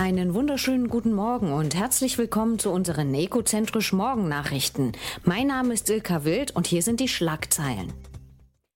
Einen wunderschönen guten Morgen und herzlich willkommen zu unseren Ekozentrisch Morgen Nachrichten. Mein Name ist Ilka Wild und hier sind die Schlagzeilen.